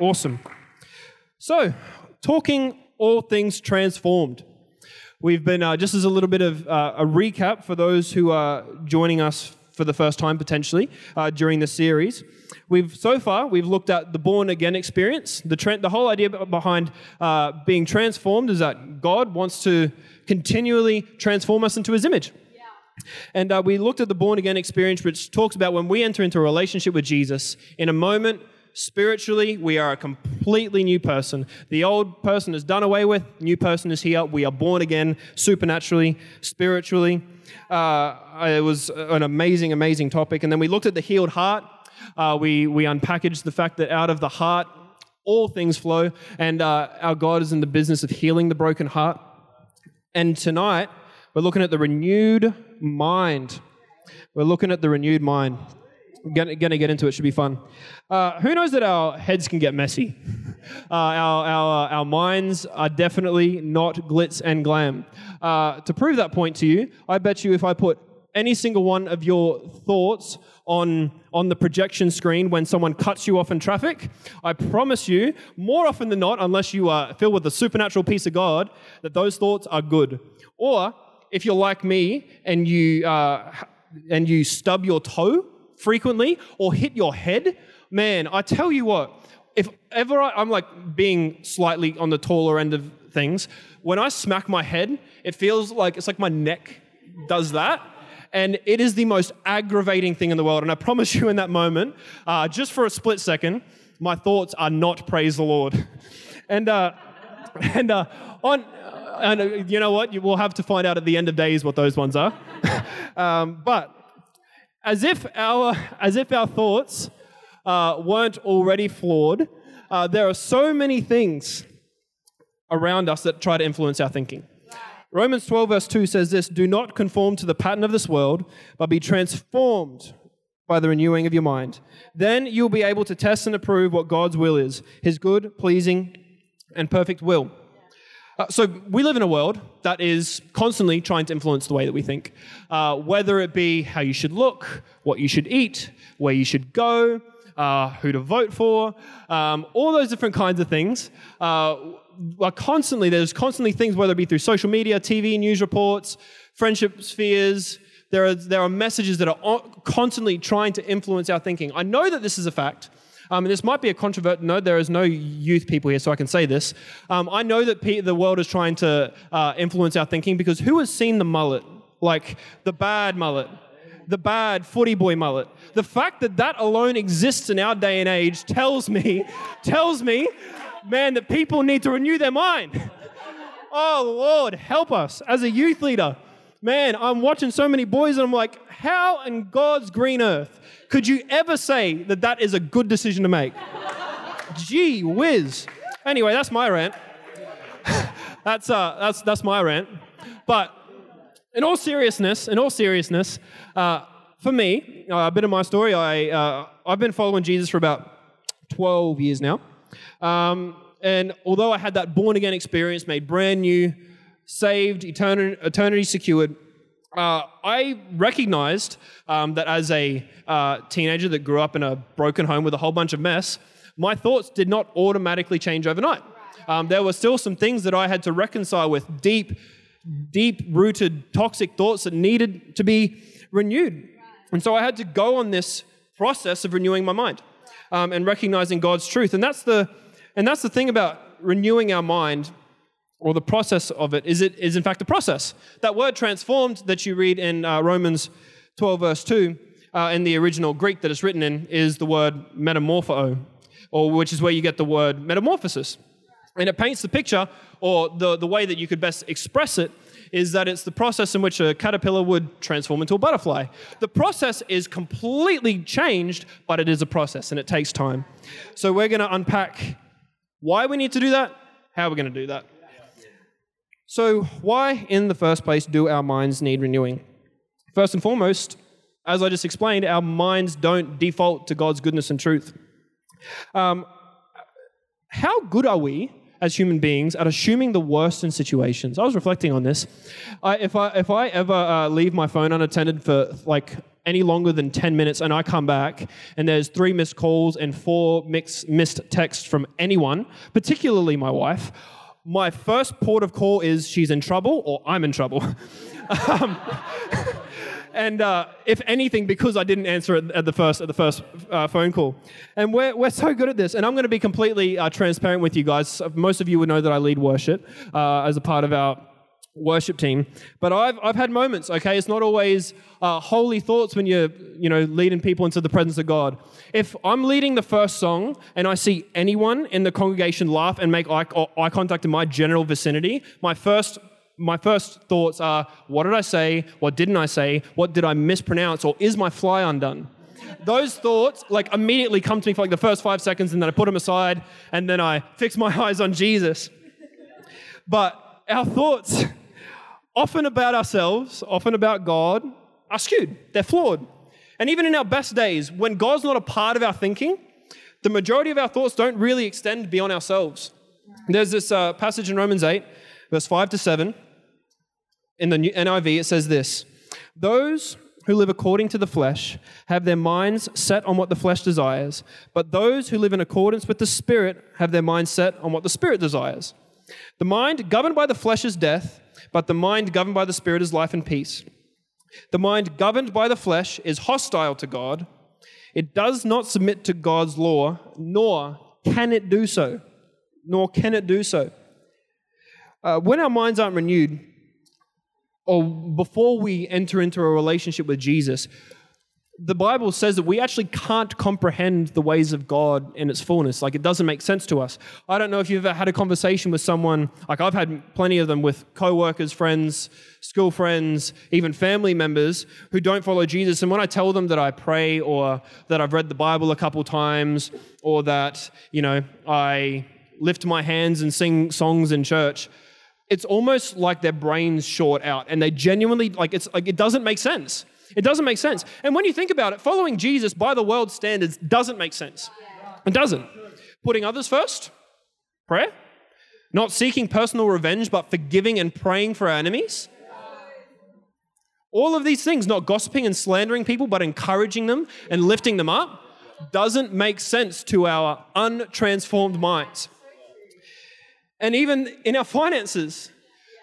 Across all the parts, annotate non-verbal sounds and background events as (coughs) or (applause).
Awesome. So, talking all things transformed. We've been, uh, just as a little bit of uh, a recap for those who are joining us for the first time potentially uh, during the series. We've so far we've looked at the born again experience. The tra- the whole idea behind uh, being transformed is that God wants to continually transform us into His image. And uh, we looked at the born again experience, which talks about when we enter into a relationship with Jesus, in a moment, spiritually, we are a completely new person. The old person is done away with, new person is here. We are born again supernaturally, spiritually. Uh, it was an amazing, amazing topic. And then we looked at the healed heart. Uh, we, we unpackaged the fact that out of the heart, all things flow, and uh, our God is in the business of healing the broken heart. And tonight, we're looking at the renewed mind. We're looking at the renewed mind. Gonna, gonna get into it, should be fun. Uh, who knows that our heads can get messy? (laughs) Uh, our, our, our minds are definitely not glitz and glam. Uh, to prove that point to you, I bet you if I put any single one of your thoughts on, on the projection screen when someone cuts you off in traffic, I promise you, more often than not, unless you are filled with the supernatural peace of God, that those thoughts are good. Or if you're like me and you, uh, and you stub your toe frequently or hit your head, man, I tell you what, if ever I, I'm like being slightly on the taller end of things, when I smack my head, it feels like it's like my neck does that. And it is the most aggravating thing in the world. And I promise you, in that moment, uh, just for a split second, my thoughts are not praise the Lord. (laughs) and uh, and uh, on and uh, you know what? You will have to find out at the end of days what those ones are. (laughs) um, but as if our as if our thoughts uh, weren't already flawed, uh, there are so many things around us that try to influence our thinking. Romans 12, verse 2 says this Do not conform to the pattern of this world, but be transformed by the renewing of your mind. Then you'll be able to test and approve what God's will is, his good, pleasing, and perfect will. Uh, so we live in a world that is constantly trying to influence the way that we think, uh, whether it be how you should look, what you should eat, where you should go, uh, who to vote for, um, all those different kinds of things. Uh, are constantly there's constantly things, whether it be through social media, TV, news reports, friendship spheres. There are there are messages that are constantly trying to influence our thinking. I know that this is a fact. Um, and this might be a controversial. No, there is no youth people here, so I can say this. Um, I know that the world is trying to uh, influence our thinking because who has seen the mullet, like the bad mullet, the bad footy boy mullet? The fact that that alone exists in our day and age tells me, (laughs) tells me, man, that people need to renew their mind. (laughs) Oh Lord, help us as a youth leader. Man, I'm watching so many boys and I'm like, how in God's green earth could you ever say that that is a good decision to make? Gee whiz. Anyway, that's my rant. (laughs) that's, uh, that's, that's my rant. But in all seriousness, in all seriousness, uh, for me, uh, a bit of my story, I, uh, I've been following Jesus for about 12 years now. Um, and although I had that born again experience, made brand new, saved, eternity, eternity secured, uh, I recognized um, that as a uh, teenager that grew up in a broken home with a whole bunch of mess, my thoughts did not automatically change overnight. Um, there were still some things that I had to reconcile with deep, deep rooted toxic thoughts that needed to be renewed. And so I had to go on this process of renewing my mind um, and recognizing God's truth. And that's the, and that's the thing about renewing our mind or the process of it is it is in fact a process. That word transformed that you read in uh, Romans 12 verse 2 uh, in the original Greek that it's written in is the word metamorpho, or which is where you get the word metamorphosis. And it paints the picture, or the, the way that you could best express it, is that it's the process in which a caterpillar would transform into a butterfly. The process is completely changed, but it is a process and it takes time. So we're going to unpack why we need to do that, how we're going to do that. So, why in the first place do our minds need renewing? First and foremost, as I just explained, our minds don't default to God's goodness and truth. Um, how good are we as human beings at assuming the worst in situations? I was reflecting on this. I, if, I, if I ever uh, leave my phone unattended for like any longer than 10 minutes and I come back and there's three missed calls and four mix, missed texts from anyone, particularly my wife, my first port of call is she's in trouble or I'm in trouble. (laughs) um, and uh, if anything, because I didn't answer it at the first at the first uh, phone call. And we're, we're so good at this. And I'm going to be completely uh, transparent with you guys. Most of you would know that I lead worship uh, as a part of our worship team. But I've, I've had moments, okay? It's not always uh, holy thoughts when you're, you know, leading people into the presence of God. If I'm leading the first song and I see anyone in the congregation laugh and make eye, eye contact in my general vicinity, my first my first thoughts are what did I say? What didn't I say? What did I mispronounce? Or is my fly undone? Those thoughts like immediately come to me for like the first five seconds and then I put them aside and then I fix my (laughs) eyes on Jesus. But our thoughts, often about ourselves, often about God, are skewed. They're flawed. And even in our best days, when God's not a part of our thinking, the majority of our thoughts don't really extend beyond ourselves. There's this uh, passage in Romans 8, verse 5 to 7 in the NIV, it says this Those who live according to the flesh have their minds set on what the flesh desires, but those who live in accordance with the Spirit have their minds set on what the Spirit desires. The mind governed by the flesh is death, but the mind governed by the Spirit is life and peace. The mind governed by the flesh is hostile to God. It does not submit to God's law, nor can it do so. Nor can it do so. Uh, when our minds aren't renewed, or before we enter into a relationship with Jesus, the Bible says that we actually can't comprehend the ways of God in its fullness. Like it doesn't make sense to us. I don't know if you've ever had a conversation with someone, like I've had plenty of them with coworkers, friends, school friends, even family members who don't follow Jesus. And when I tell them that I pray or that I've read the Bible a couple times or that, you know, I lift my hands and sing songs in church, it's almost like their brains short out and they genuinely like it's like it doesn't make sense it doesn't make sense. And when you think about it following jesus by the world's standards doesn't make sense. It doesn't. Putting others first prayer. Not seeking personal revenge but forgiving and praying for our enemies. All of these things not gossiping and slandering people but encouraging them and lifting them up doesn't make sense to our untransformed minds. And even in our finances,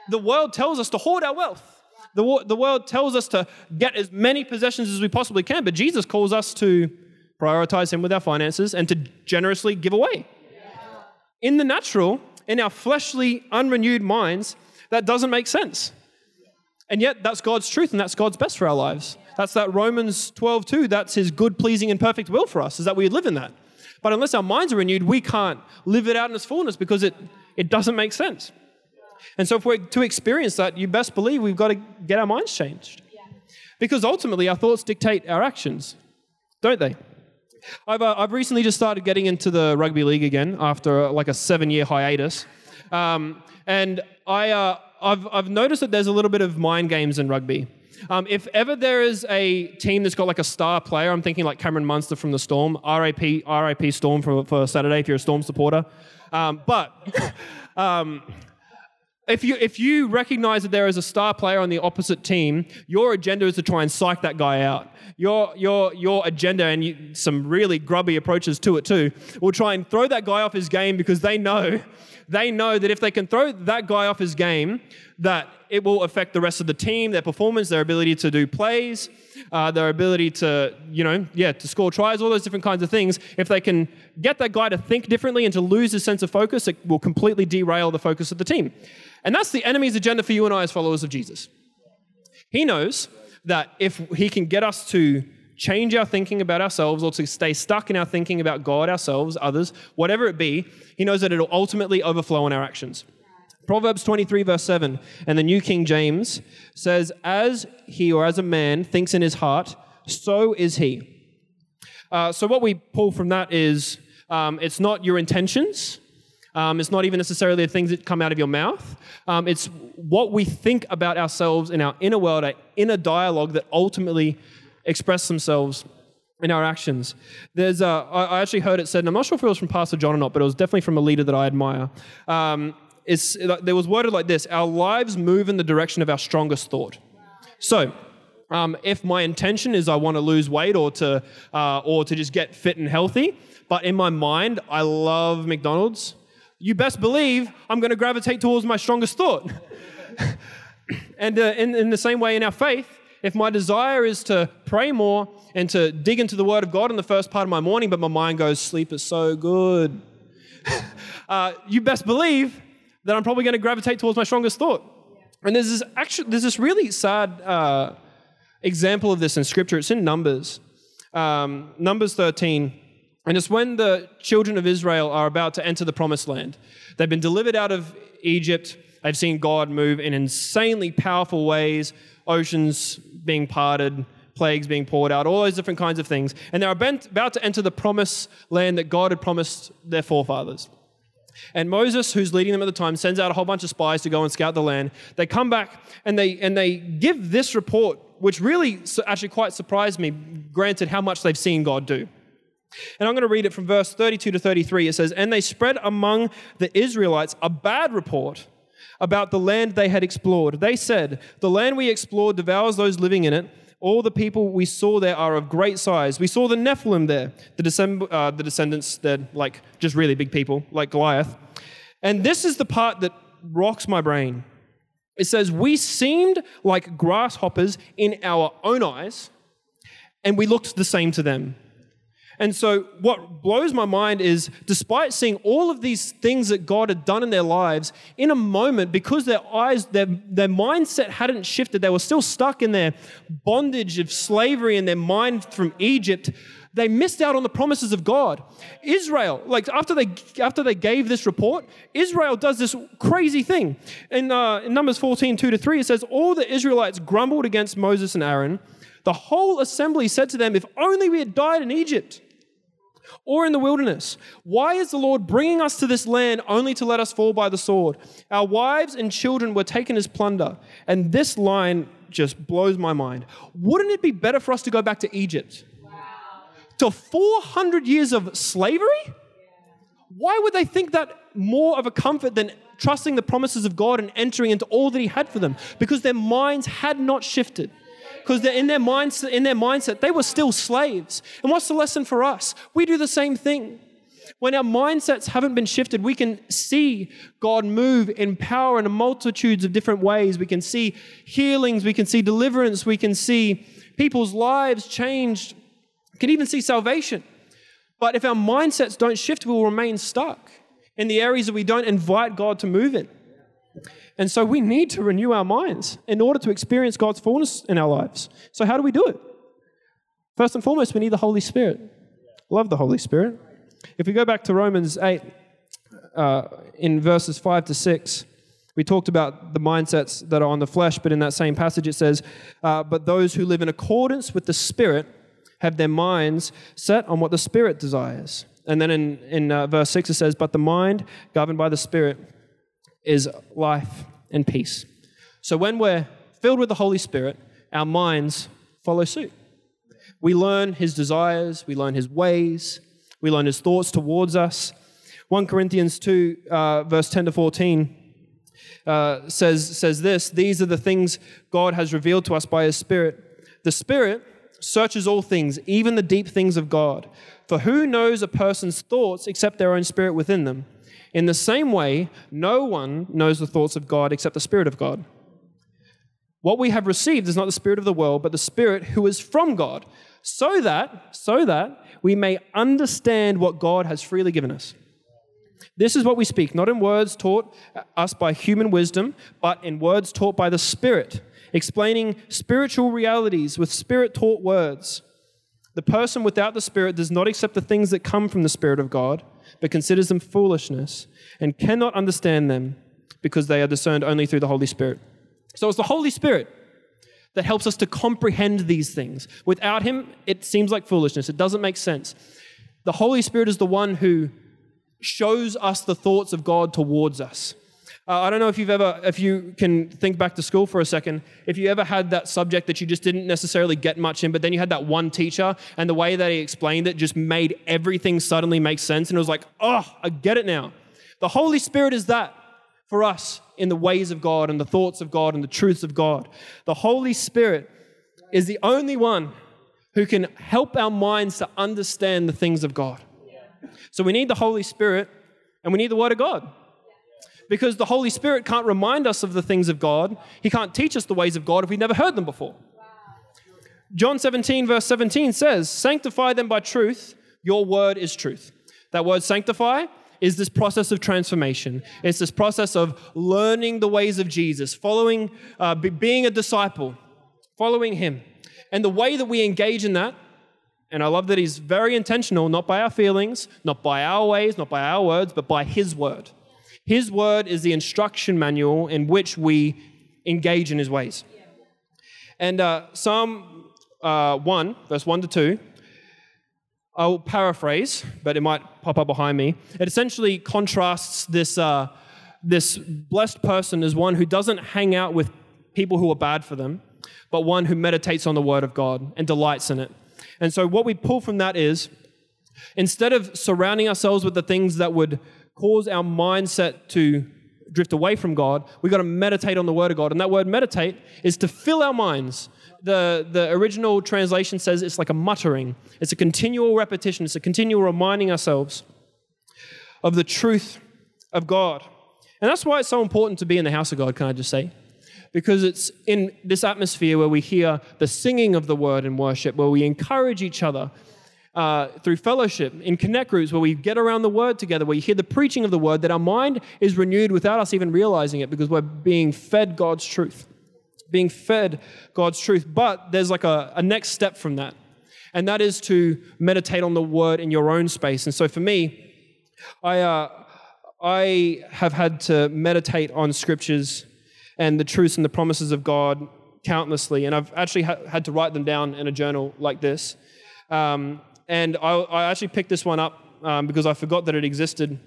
the world tells us to hoard our wealth. The, the world tells us to get as many possessions as we possibly can, but Jesus calls us to prioritize Him with our finances and to generously give away. In the natural, in our fleshly, unrenewed minds, that doesn't make sense. And yet, that's God's truth and that's God's best for our lives. That's that Romans 12, 2. That's His good, pleasing, and perfect will for us, is that we live in that. But unless our minds are renewed, we can't live it out in its fullness because it it doesn't make sense. And so, if we're to experience that, you best believe we've got to get our minds changed. Because ultimately, our thoughts dictate our actions, don't they? I've, uh, I've recently just started getting into the rugby league again after uh, like a seven year hiatus. Um, and I, uh, I've, I've noticed that there's a little bit of mind games in rugby. Um, if ever there is a team that's got like a star player, I'm thinking like Cameron Munster from the Storm, RIP, RIP Storm for, for Saturday if you're a Storm supporter. Um, but (laughs) um, if you if you recognize that there is a star player on the opposite team, your agenda is to try and psych that guy out. Your your your agenda and you, some really grubby approaches to it too will try and throw that guy off his game because they know they know that if they can throw that guy off his game, that it will affect the rest of the team, their performance, their ability to do plays, uh, their ability to, you know, yeah, to score tries, all those different kinds of things. If they can get that guy to think differently and to lose his sense of focus, it will completely derail the focus of the team. And that's the enemy's agenda for you and I as followers of Jesus. He knows that if he can get us to change our thinking about ourselves or to stay stuck in our thinking about God, ourselves, others, whatever it be, he knows that it'll ultimately overflow in our actions. Proverbs 23, verse 7, and the New King James says, As he or as a man thinks in his heart, so is he. Uh, so, what we pull from that is um, it's not your intentions, um, it's not even necessarily the things that come out of your mouth. Um, it's what we think about ourselves in our inner world, our inner dialogue that ultimately express themselves in our actions. There's, a, I actually heard it said, and I'm not sure if it was from Pastor John or not, but it was definitely from a leader that I admire. Um, there was worded like this Our lives move in the direction of our strongest thought. So, um, if my intention is I want to lose weight or to, uh, or to just get fit and healthy, but in my mind, I love McDonald's, you best believe I'm going to gravitate towards my strongest thought. (laughs) and uh, in, in the same way in our faith, if my desire is to pray more and to dig into the Word of God in the first part of my morning, but my mind goes, sleep is so good, (laughs) uh, you best believe that I'm probably going to gravitate towards my strongest thought. And there's this actually there's this really sad uh, example of this in Scripture. It's in Numbers, um, Numbers 13, and it's when the children of Israel are about to enter the Promised Land. They've been delivered out of Egypt. They've seen God move in insanely powerful ways, oceans being parted, plagues being poured out, all those different kinds of things. And they're about to enter the promised land that God had promised their forefathers. And Moses, who's leading them at the time, sends out a whole bunch of spies to go and scout the land. They come back and they, and they give this report, which really actually quite surprised me, granted how much they've seen God do. And I'm going to read it from verse 32 to 33. It says, And they spread among the Israelites a bad report about the land they had explored. They said, The land we explored devours those living in it all the people we saw there are of great size. We saw the Nephilim there, the, descend- uh, the descendants, they're like just really big people, like Goliath. And this is the part that rocks my brain. It says, We seemed like grasshoppers in our own eyes, and we looked the same to them. And so, what blows my mind is despite seeing all of these things that God had done in their lives, in a moment, because their eyes, their, their mindset hadn't shifted, they were still stuck in their bondage of slavery and their mind from Egypt. They missed out on the promises of God. Israel, like after they after they gave this report, Israel does this crazy thing. In, uh, in Numbers 14, 2 to 3, it says, All the Israelites grumbled against Moses and Aaron. The whole assembly said to them, If only we had died in Egypt or in the wilderness? Why is the Lord bringing us to this land only to let us fall by the sword? Our wives and children were taken as plunder. And this line just blows my mind. Wouldn't it be better for us to go back to Egypt? Wow. To 400 years of slavery? Why would they think that more of a comfort than trusting the promises of God and entering into all that He had for them? Because their minds had not shifted because in their mindset, in their mindset, they were still slaves. And what's the lesson for us? We do the same thing. When our mindsets haven't been shifted, we can see God move in power in multitudes of different ways. We can see healings, we can see deliverance, we can see people's lives changed, we can even see salvation. But if our mindsets don't shift, we will remain stuck in the areas that we don't invite God to move in. And so we need to renew our minds in order to experience God's fullness in our lives. So, how do we do it? First and foremost, we need the Holy Spirit. Love the Holy Spirit. If we go back to Romans 8, uh, in verses 5 to 6, we talked about the mindsets that are on the flesh, but in that same passage it says, uh, But those who live in accordance with the Spirit have their minds set on what the Spirit desires. And then in, in uh, verse 6 it says, But the mind governed by the Spirit is life and peace. So when we're filled with the Holy Spirit, our minds follow suit. We learn his desires, we learn his ways, we learn his thoughts towards us. 1 Corinthians 2, uh, verse 10 to 14. Uh, says, says this These are the things God has revealed to us by His Spirit. The Spirit searches all things, even the deep things of God. For who knows a person's thoughts except their own spirit within them? In the same way, no one knows the thoughts of God except the Spirit of God. What we have received is not the Spirit of the world, but the Spirit who is from God, so that, so that we may understand what God has freely given us. This is what we speak, not in words taught us by human wisdom, but in words taught by the Spirit, explaining spiritual realities with Spirit taught words. The person without the Spirit does not accept the things that come from the Spirit of God but considers them foolishness and cannot understand them because they are discerned only through the Holy Spirit. So it's the Holy Spirit that helps us to comprehend these things. Without Him, it seems like foolishness. It doesn't make sense. The Holy Spirit is the one who shows us the thoughts of God towards us. Uh, I don't know if you've ever, if you can think back to school for a second, if you ever had that subject that you just didn't necessarily get much in, but then you had that one teacher and the way that he explained it just made everything suddenly make sense. And it was like, oh, I get it now. The Holy Spirit is that for us in the ways of God and the thoughts of God and the truths of God. The Holy Spirit is the only one who can help our minds to understand the things of God. So we need the Holy Spirit and we need the Word of God. Because the Holy Spirit can't remind us of the things of God, He can't teach us the ways of God if we've never heard them before. John 17, verse 17 says, Sanctify them by truth, your word is truth. That word sanctify is this process of transformation. It's this process of learning the ways of Jesus, following, uh, being a disciple, following Him. And the way that we engage in that, and I love that He's very intentional, not by our feelings, not by our ways, not by our words, but by His word. His word is the instruction manual in which we engage in His ways. And uh, Psalm uh, 1, verse 1 to 2, I'll paraphrase, but it might pop up behind me. It essentially contrasts this, uh, this blessed person as one who doesn't hang out with people who are bad for them, but one who meditates on the Word of God and delights in it. And so, what we pull from that is instead of surrounding ourselves with the things that would cause our mindset to drift away from God, we've got to meditate on the Word of God. And that word meditate is to fill our minds the, the original translation says it's like a muttering, it's a continual repetition, it's a continual reminding ourselves of the truth of God. And that's why it's so important to be in the house of God, can I just say? Because it's in this atmosphere where we hear the singing of the word in worship, where we encourage each other uh, through fellowship, in connect groups, where we get around the word together, where you hear the preaching of the word, that our mind is renewed without us even realizing it because we're being fed God's truth being fed God's truth. But there's like a, a next step from that, and that is to meditate on the word in your own space. And so for me, I, uh, I have had to meditate on scriptures and the truths and the promises of God countlessly, and I've actually ha- had to write them down in a journal like this. Um, and I, I, actually picked this one up um, because I forgot that it existed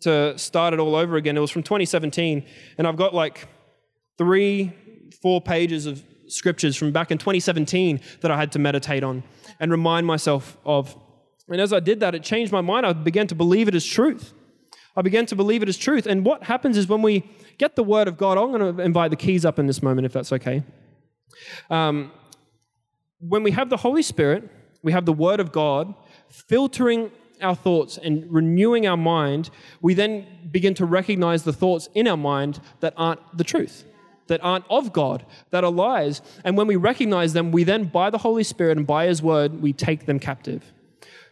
to start it all over again. It was from 2017, and I've got like three four pages of scriptures from back in 2017 that I had to meditate on and remind myself of. And as I did that, it changed my mind. I began to believe it as truth. I began to believe it as truth. And what happens is when we get the word of God, I'm going to invite the keys up in this moment, if that's okay. Um, when we have the Holy Spirit, we have the word of God filtering our thoughts and renewing our mind, we then begin to recognize the thoughts in our mind that aren't the truth that aren't of God, that are lies. And when we recognize them, we then, by the Holy Spirit and by His word, we take them captive.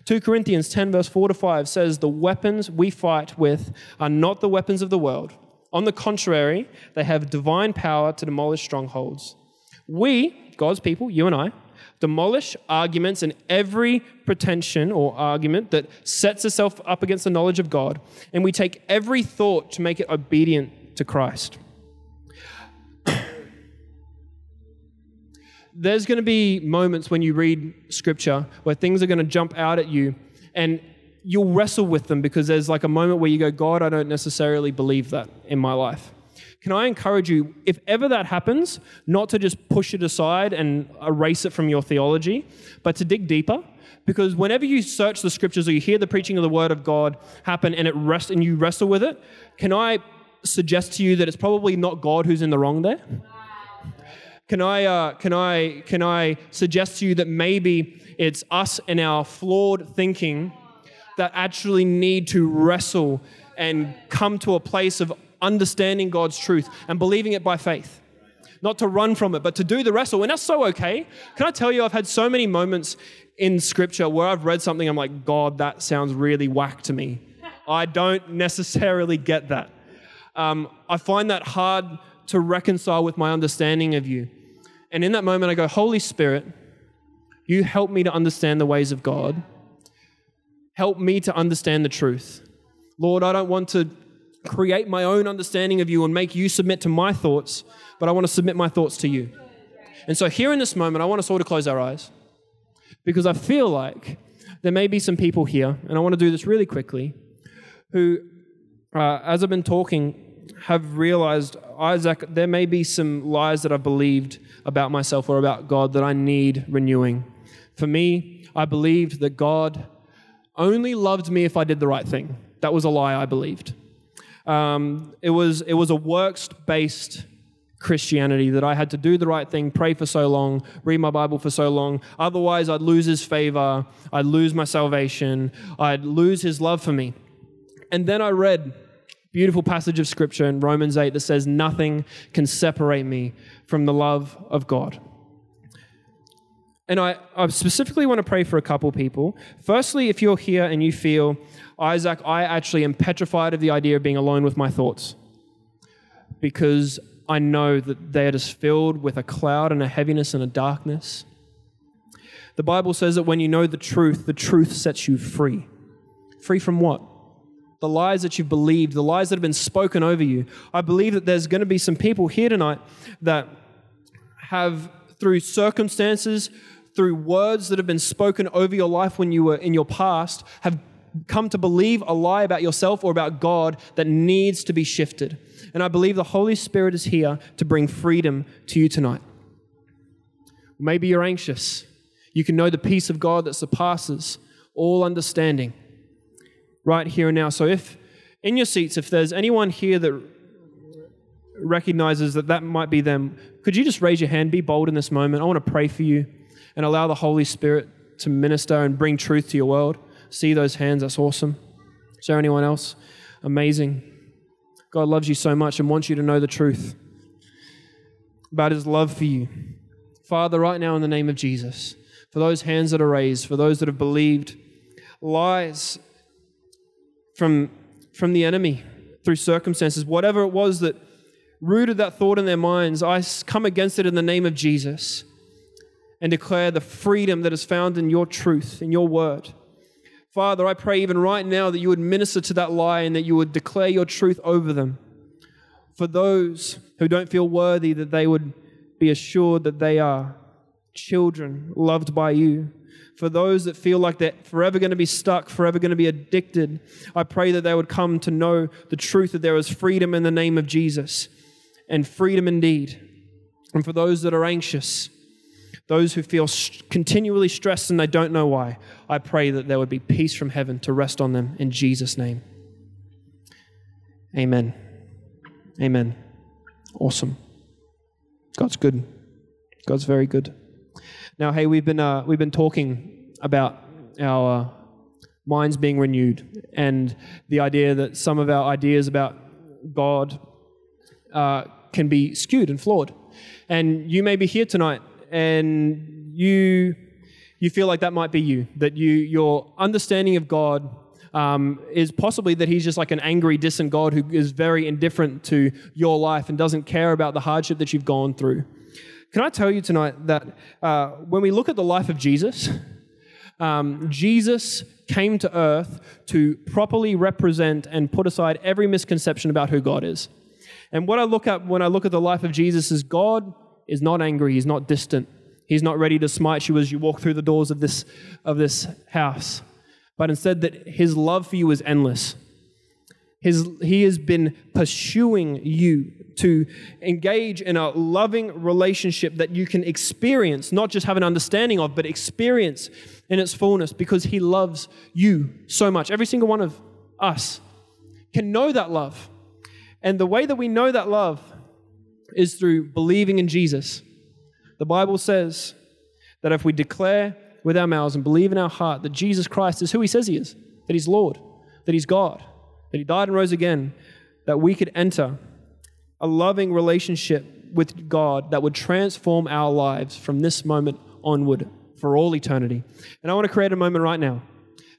2 Corinthians 10, verse 4 to 5 says, The weapons we fight with are not the weapons of the world. On the contrary, they have divine power to demolish strongholds. We, God's people, you and I, demolish arguments and every pretension or argument that sets itself up against the knowledge of God, and we take every thought to make it obedient to Christ. (coughs) there's going to be moments when you read scripture where things are going to jump out at you and you'll wrestle with them because there's like a moment where you go, God, I don't necessarily believe that in my life. Can I encourage you, if ever that happens, not to just push it aside and erase it from your theology, but to dig deeper? Because whenever you search the scriptures or you hear the preaching of the word of God happen and it rest and you wrestle with it, can I suggest to you that it's probably not God who's in the wrong there? Can I, uh, can, I, can I suggest to you that maybe it's us and our flawed thinking that actually need to wrestle and come to a place of understanding God's truth and believing it by faith? Not to run from it, but to do the wrestle. And that's so okay. Can I tell you, I've had so many moments in scripture where I've read something, I'm like, God, that sounds really whack to me. I don't necessarily get that. Um, I find that hard to reconcile with my understanding of you. And in that moment, I go, Holy Spirit, you help me to understand the ways of God. Help me to understand the truth. Lord, I don't want to create my own understanding of you and make you submit to my thoughts, but I want to submit my thoughts to you. And so, here in this moment, I want us all to close our eyes because I feel like there may be some people here, and I want to do this really quickly, who, uh, as I've been talking, have realized, Isaac, there may be some lies that I've believed about myself or about God that I need renewing. For me, I believed that God only loved me if I did the right thing. That was a lie I believed. Um, it, was, it was a works based Christianity, that I had to do the right thing, pray for so long, read my Bible for so long. Otherwise, I'd lose his favor, I'd lose my salvation, I'd lose his love for me. And then I read beautiful passage of scripture in Romans 8 that says, Nothing can separate me from the love of God. And I, I specifically want to pray for a couple people. Firstly, if you're here and you feel, Isaac, I actually am petrified of the idea of being alone with my thoughts because I know that they are just filled with a cloud and a heaviness and a darkness. The Bible says that when you know the truth, the truth sets you free. Free from what? The lies that you've believed, the lies that have been spoken over you. I believe that there's going to be some people here tonight that have, through circumstances, through words that have been spoken over your life when you were in your past, have come to believe a lie about yourself or about God that needs to be shifted. And I believe the Holy Spirit is here to bring freedom to you tonight. Maybe you're anxious. You can know the peace of God that surpasses all understanding right here and now. So, if in your seats, if there's anyone here that recognizes that that might be them, could you just raise your hand? Be bold in this moment. I want to pray for you and allow the Holy Spirit to minister and bring truth to your world. See those hands. That's awesome. Is there anyone else? Amazing. God loves you so much and wants you to know the truth about his love for you. Father, right now in the name of Jesus, for those hands that are raised, for those that have believed lies from, from the enemy through circumstances, whatever it was that rooted that thought in their minds, I come against it in the name of Jesus and declare the freedom that is found in your truth, in your word. Father, I pray even right now that you would minister to that lie and that you would declare your truth over them. For those who don't feel worthy, that they would be assured that they are children loved by you. For those that feel like they're forever going to be stuck, forever going to be addicted, I pray that they would come to know the truth that there is freedom in the name of Jesus and freedom indeed. And for those that are anxious, those who feel continually stressed and they don't know why, I pray that there would be peace from heaven to rest on them in Jesus' name. Amen. Amen. Awesome. God's good. God's very good. Now, hey, we've been uh, we've been talking about our uh, minds being renewed and the idea that some of our ideas about God uh, can be skewed and flawed. And you may be here tonight and you you feel like that might be you that you your understanding of god um, is possibly that he's just like an angry distant god who is very indifferent to your life and doesn't care about the hardship that you've gone through. Can i tell you tonight that uh, when we look at the life of jesus um, jesus came to earth to properly represent and put aside every misconception about who god is. And what i look at when i look at the life of jesus is god is not angry, he's not distant. He's not ready to smite you as you walk through the doors of this, of this house, but instead that his love for you is endless. His, he has been pursuing you to engage in a loving relationship that you can experience, not just have an understanding of, but experience in its fullness because he loves you so much. Every single one of us can know that love. And the way that we know that love is through believing in Jesus. The Bible says that if we declare with our mouths and believe in our heart that Jesus Christ is who he says he is, that he's Lord, that he's God, that he died and rose again, that we could enter a loving relationship with God that would transform our lives from this moment onward for all eternity. And I want to create a moment right now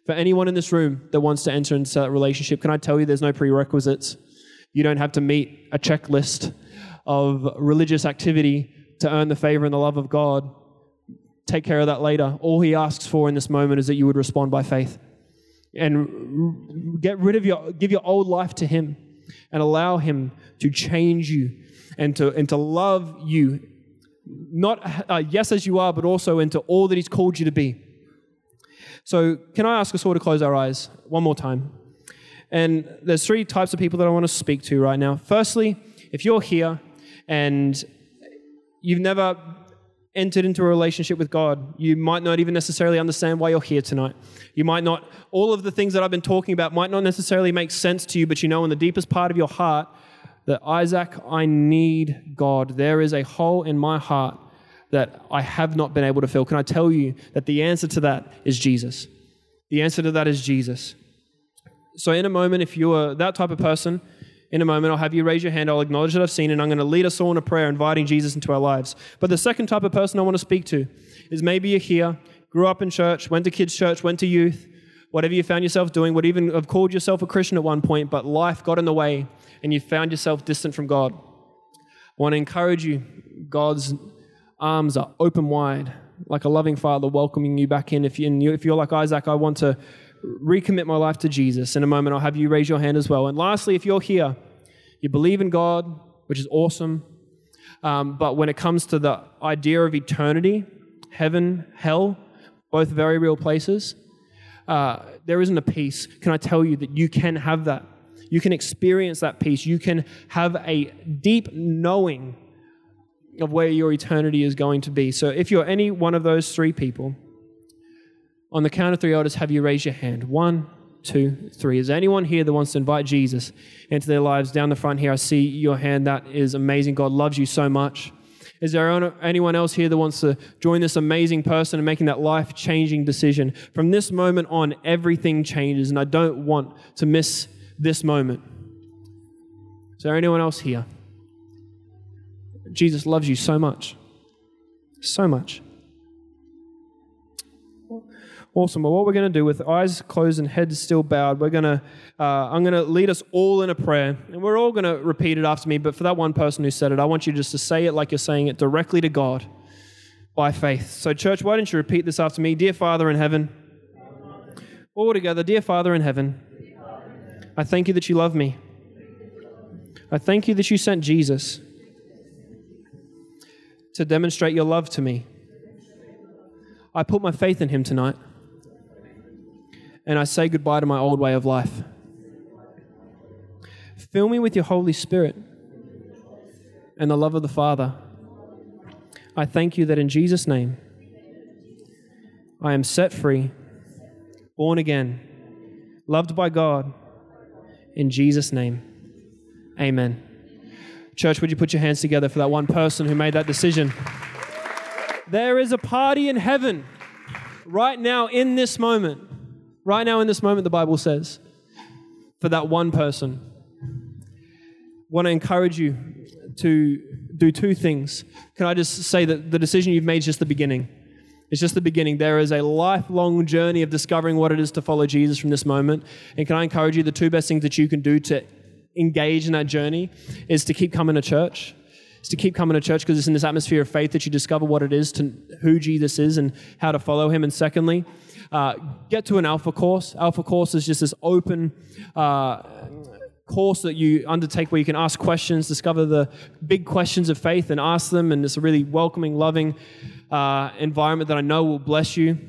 for anyone in this room that wants to enter into that relationship. Can I tell you there's no prerequisites? You don't have to meet a checklist of religious activity to earn the favor and the love of God. Take care of that later. All he asks for in this moment is that you would respond by faith and get rid of your, give your old life to him and allow him to change you and to, and to love you, not uh, yes as you are, but also into all that he's called you to be. So, can I ask us all to close our eyes one more time? And there's three types of people that I want to speak to right now. Firstly, if you're here and you've never entered into a relationship with God, you might not even necessarily understand why you're here tonight. You might not, all of the things that I've been talking about might not necessarily make sense to you, but you know in the deepest part of your heart, that Isaac, I need God. There is a hole in my heart that I have not been able to fill. Can I tell you that the answer to that is Jesus? The answer to that is Jesus. So, in a moment, if you are that type of person, in a moment, I'll have you raise your hand. I'll acknowledge that I've seen, and I'm going to lead us all in a prayer, inviting Jesus into our lives. But the second type of person I want to speak to is maybe you're here, grew up in church, went to kids' church, went to youth, whatever you found yourself doing, would even have called yourself a Christian at one point, but life got in the way and you found yourself distant from God. I want to encourage you. God's arms are open wide, like a loving father welcoming you back in. If, you, if you're like Isaac, I want to recommit my life to Jesus. In a moment, I'll have you raise your hand as well. And lastly, if you're here, you believe in God, which is awesome. Um, but when it comes to the idea of eternity, heaven, hell, both very real places, uh, there isn't a peace. Can I tell you that you can have that? You can experience that peace. You can have a deep knowing of where your eternity is going to be. So if you're any one of those three people, on the count of three, just have you raise your hand. One, two, three. Is there anyone here that wants to invite Jesus into their lives? Down the front here, I see your hand. That is amazing. God loves you so much. Is there anyone else here that wants to join this amazing person and making that life changing decision? From this moment on, everything changes, and I don't want to miss this moment. Is there anyone else here? Jesus loves you so much. So much. Awesome. Well, what we're going to do with eyes closed and heads still bowed, we're going to, uh, I'm going to lead us all in a prayer, and we're all going to repeat it after me. But for that one person who said it, I want you just to say it like you're saying it directly to God by faith. So, church, why don't you repeat this after me? Dear Father in heaven, all together, dear Father in heaven, I thank you that you love me. I thank you that you sent Jesus to demonstrate your love to me. I put my faith in him tonight and I say goodbye to my old way of life. Fill me with your Holy Spirit and the love of the Father. I thank you that in Jesus' name I am set free, born again, loved by God. In Jesus' name, amen. Church, would you put your hands together for that one person who made that decision? There is a party in heaven right now in this moment Right now, in this moment, the Bible says, for that one person. want to encourage you to do two things. Can I just say that the decision you've made is just the beginning? It's just the beginning. There is a lifelong journey of discovering what it is to follow Jesus from this moment. And can I encourage you, the two best things that you can do to engage in that journey is to keep coming to church. Is to keep coming to church because it's in this atmosphere of faith that you discover what it is to who Jesus is and how to follow him. And secondly, uh, get to an alpha course. Alpha course is just this open uh, course that you undertake where you can ask questions, discover the big questions of faith, and ask them. And it's a really welcoming, loving uh, environment that I know will bless you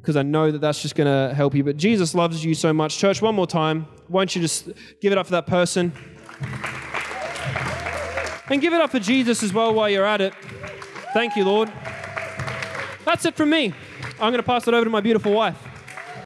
because I know that that's just going to help you. But Jesus loves you so much. Church, one more time. Why don't you just give it up for that person? And give it up for Jesus as well while you're at it. Thank you, Lord. That's it from me. I'm going to pass it over to my beautiful wife.